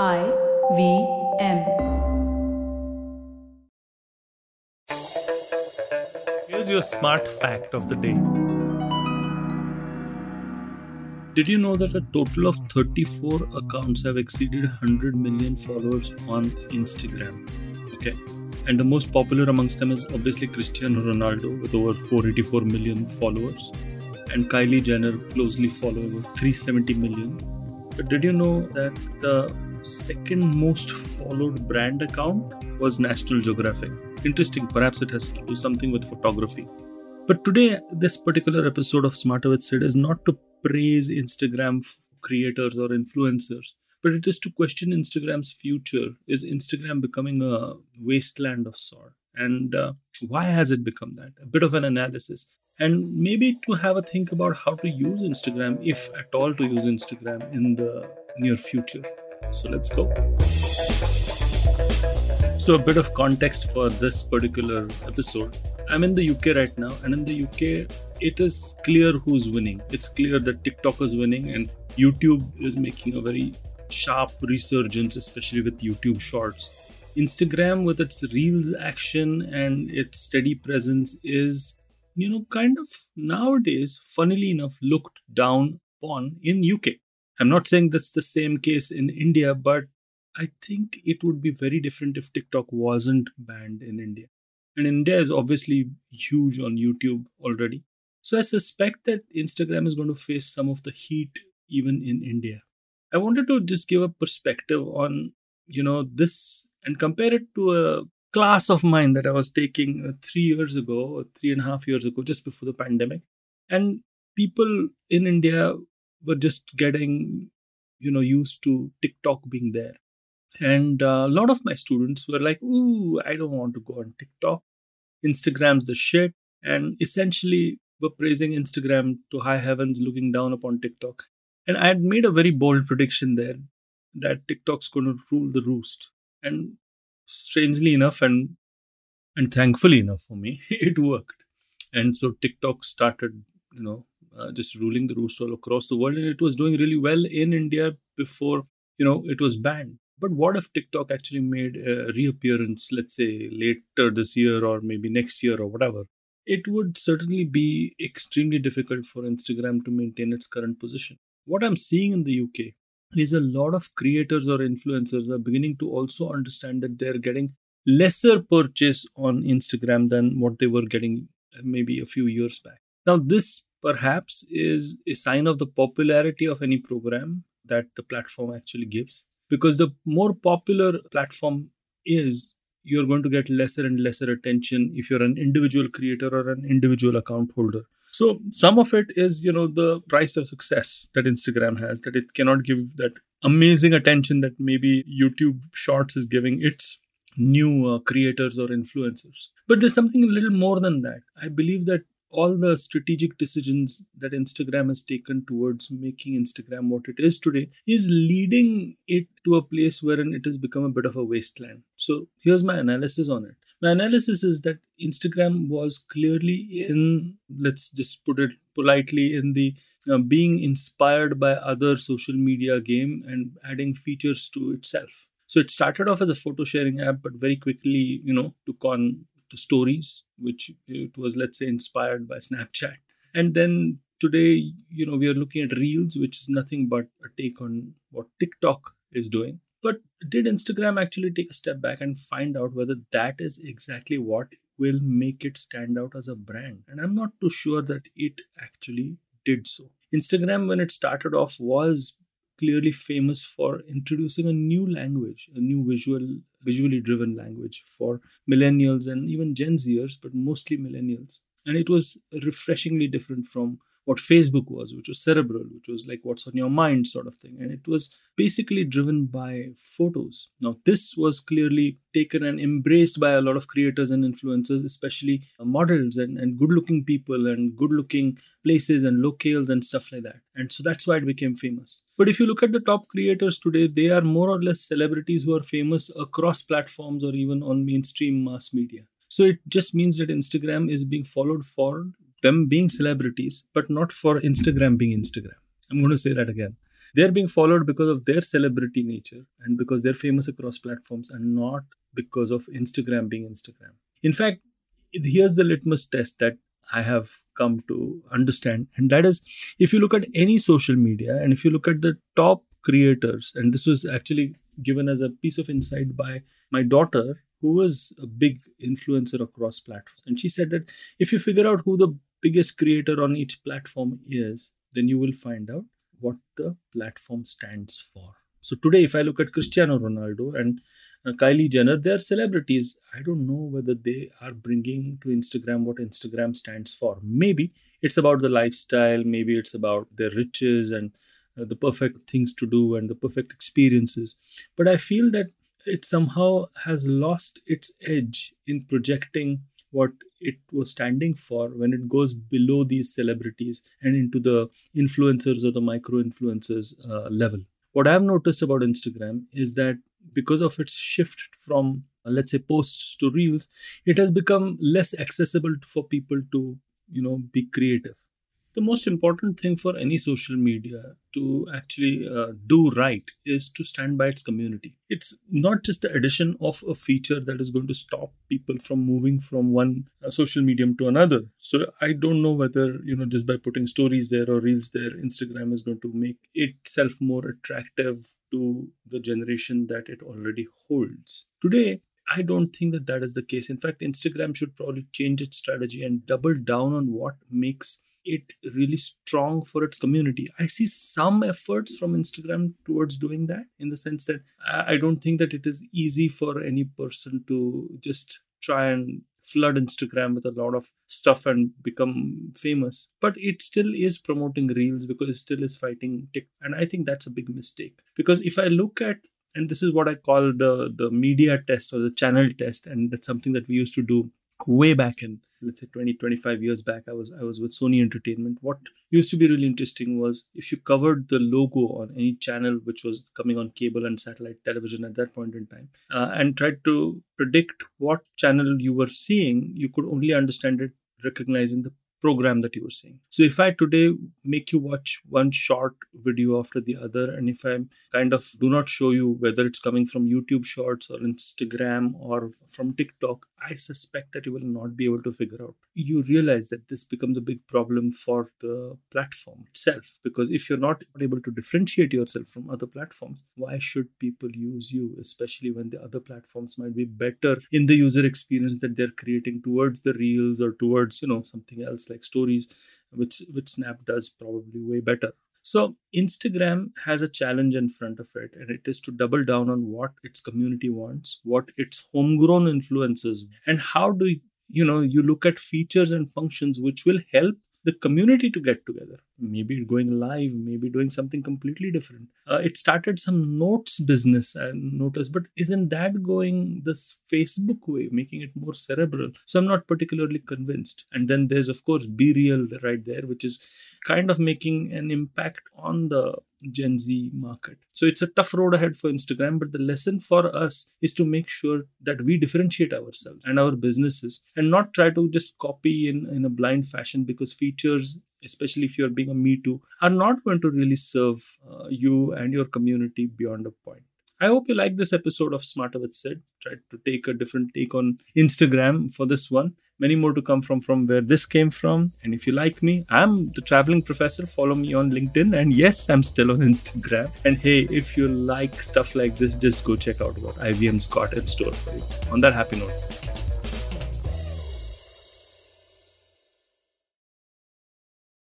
I V M. Here's your smart fact of the day. Did you know that a total of 34 accounts have exceeded 100 million followers on Instagram? Okay. And the most popular amongst them is obviously Cristiano Ronaldo with over 484 million followers, and Kylie Jenner closely following with 370 million. But did you know that the second most followed brand account was National Geographic? Interesting, perhaps it has to do something with photography. But today, this particular episode of Smarter with Sid is not to praise Instagram creators or influencers but it is to question Instagram's future. Is Instagram becoming a wasteland of sort? And uh, why has it become that? A bit of an analysis. And maybe to have a think about how to use Instagram, if at all to use Instagram in the near future. So let's go. So, a bit of context for this particular episode. I'm in the UK right now, and in the UK, it is clear who's winning. It's clear that TikTok is winning, and YouTube is making a very sharp resurgence, especially with YouTube Shorts. Instagram, with its Reels action and its steady presence, is, you know, kind of nowadays, funnily enough, looked down upon in UK. I'm not saying that's the same case in India, but I think it would be very different if TikTok wasn't banned in India. And India is obviously huge on YouTube already. So I suspect that Instagram is going to face some of the heat even in India. I wanted to just give a perspective on, you know, this and compare it to a class of mine that I was taking uh, three years ago, three and a half years ago, just before the pandemic. And people in India were just getting, you know, used to TikTok being there. And uh, a lot of my students were like, ooh, I don't want to go on TikTok. Instagram's the shit. And essentially were praising Instagram to high heavens, looking down upon TikTok. And I had made a very bold prediction there that TikTok's going to rule the roost. And strangely enough, and and thankfully enough for me, it worked. And so TikTok started, you know, uh, just ruling the roost all across the world, and it was doing really well in India before, you know, it was banned. But what if TikTok actually made a reappearance, let's say later this year or maybe next year or whatever? It would certainly be extremely difficult for Instagram to maintain its current position what I'm seeing in the UK is a lot of creators or influencers are beginning to also understand that they're getting lesser purchase on Instagram than what they were getting uh, maybe a few years back. Now, this perhaps is a sign of the popularity of any program that the platform actually gives. Because the more popular platform is, you're going to get lesser and lesser attention if you're an individual creator or an individual account holder. So some of it is, you know, the price of success that Instagram has, that it cannot give that amazing attention that maybe YouTube Shorts is giving its new uh, creators or influencers. But there's something a little more than that. I believe that all the strategic decisions that Instagram has taken towards making Instagram what it is today is leading it to a place wherein it has become a bit of a wasteland. So here's my analysis on it. My analysis is that Instagram was clearly in, let's just put it politely, in the uh, being inspired by other social media game and adding features to itself. So it started off as a photo sharing app, but very quickly, you know, took on stories, which uh, it was, let's say, inspired by Snapchat. And then today, you know, we are looking at Reels, which is nothing but a take on what TikTok is doing. But did Instagram actually take a step back and find out whether that is exactly what will make it stand out as a brand? And I'm not too sure that it actually did so. Instagram, when it started off, was clearly famous for introducing a new language, a new visual, visually driven language for millennials and even Gen Zers, but mostly millennials. And it was refreshingly different from what Facebook was, which was cerebral, which was like what's on your mind sort of thing. And it was basically driven by photos. Now, this was clearly taken and embraced by a lot of creators and influencers, especially uh, models and, and good looking people and good looking places and locales and stuff like that. And so that's why it became famous. But if you look at the top creators today, they are more or less celebrities who are famous across platforms or even on mainstream mass media. So it just means that Instagram is being followed for them being celebrities, but not for Instagram being Instagram. I'm going to say that again. they're being followed because of their celebrity nature and because they're famous across platforms and not because of Instagram being Instagram. In fact, here's the litmus test that I have come to understand, and that is if you look at any social media and if you look at the top creators, and this was actually given as a piece of insight by my daughter, who was a big influencer across platforms. And she said that if you figure out who the biggest creator on each platform is, then you will find out what the platform stands for. So today, if I look at Cristiano Ronaldo and uh, Kylie Jenner, they're celebrities. I don't know whether they are bringing to Instagram what Instagram stands for. Maybe it's about the lifestyle, maybe it's about their riches and uh, the perfect things to do and the perfect experiences. But I feel that it somehow has lost its edge in projecting what it was standing for when it goes below these celebrities and into the influencers or the micro influencers uh, level. What I've noticed about Instagram is that because of its shift from, uh, let's say, posts to reels, it has become less accessible for people to, you know, be creative the most important thing for any social media to actually uh, do right is to stand by its community. It's not just the addition of a feature that is going to stop people from moving from one uh, social medium to another. So I don't know whether, you know, just by putting stories there or reels there, Instagram is going to make itself more attractive to the generation that it already holds. Today, I don't think that that is the case. In fact, Instagram should probably change its strategy and double down on what makes it really strong for its community. I see some efforts from Instagram towards doing that in the sense that I don't think that it is easy for any person to just try and flood Instagram with a lot of stuff and become famous. But it still is promoting reels because it still is fighting TikTok. And I think that's a big mistake. Because if I look at and this is what I call the the media test or the channel test, and that's something that we used to do way back in let's say 20 25 years back i was i was with sony entertainment. What used to be really interesting was if you covered the logo on any channel which was coming on cable and satellite television at that point in time uh, and tried to predict what channel you were seeing you could only understand it recognizing the program that you were seeing. So if I today make you watch one short video after the other, and if I kind of do not show you whether it's coming from YouTube Shorts or Instagram or from TikTok, I suspect that you will not be able to figure out. You realize that this becomes a big problem for the platform itself because if you're not able to differentiate yourself from other platforms, why should people use you, especially when the other platforms might be better in the user experience that they're creating towards the reels or towards, you know, something else like stories, which which Snap does probably way better. So Instagram has a challenge in front of it, and it is to double down on what its community wants, what its homegrown influences, and how do you know you look at features and functions which will help the community to get together. Maybe going live maybe doing something completely different. Uh, it started some notes business and notice but isn't that going this facebook way making it more cerebral? So i'm not particularly convinced. And then there's of course BeReal right there which is kind of making an impact on the Gen Z market. So it's a tough road ahead for Instagram, but the lesson for us is to make sure that we differentiate ourselves and our businesses and not try to just copy in, in a blind fashion because features, especially if you're being a Me Too, are not going to really serve uh, you and your community beyond a point. I hope you like this episode of Smarter with Sid. Tried to take a different take on Instagram for this one. Many more to come from from where this came from. And if you like me, I'm the traveling professor. Follow me on LinkedIn. And yes, I'm still on Instagram. And hey, if you like stuff like this, just go check out what IVM's got in store for you. On that happy note.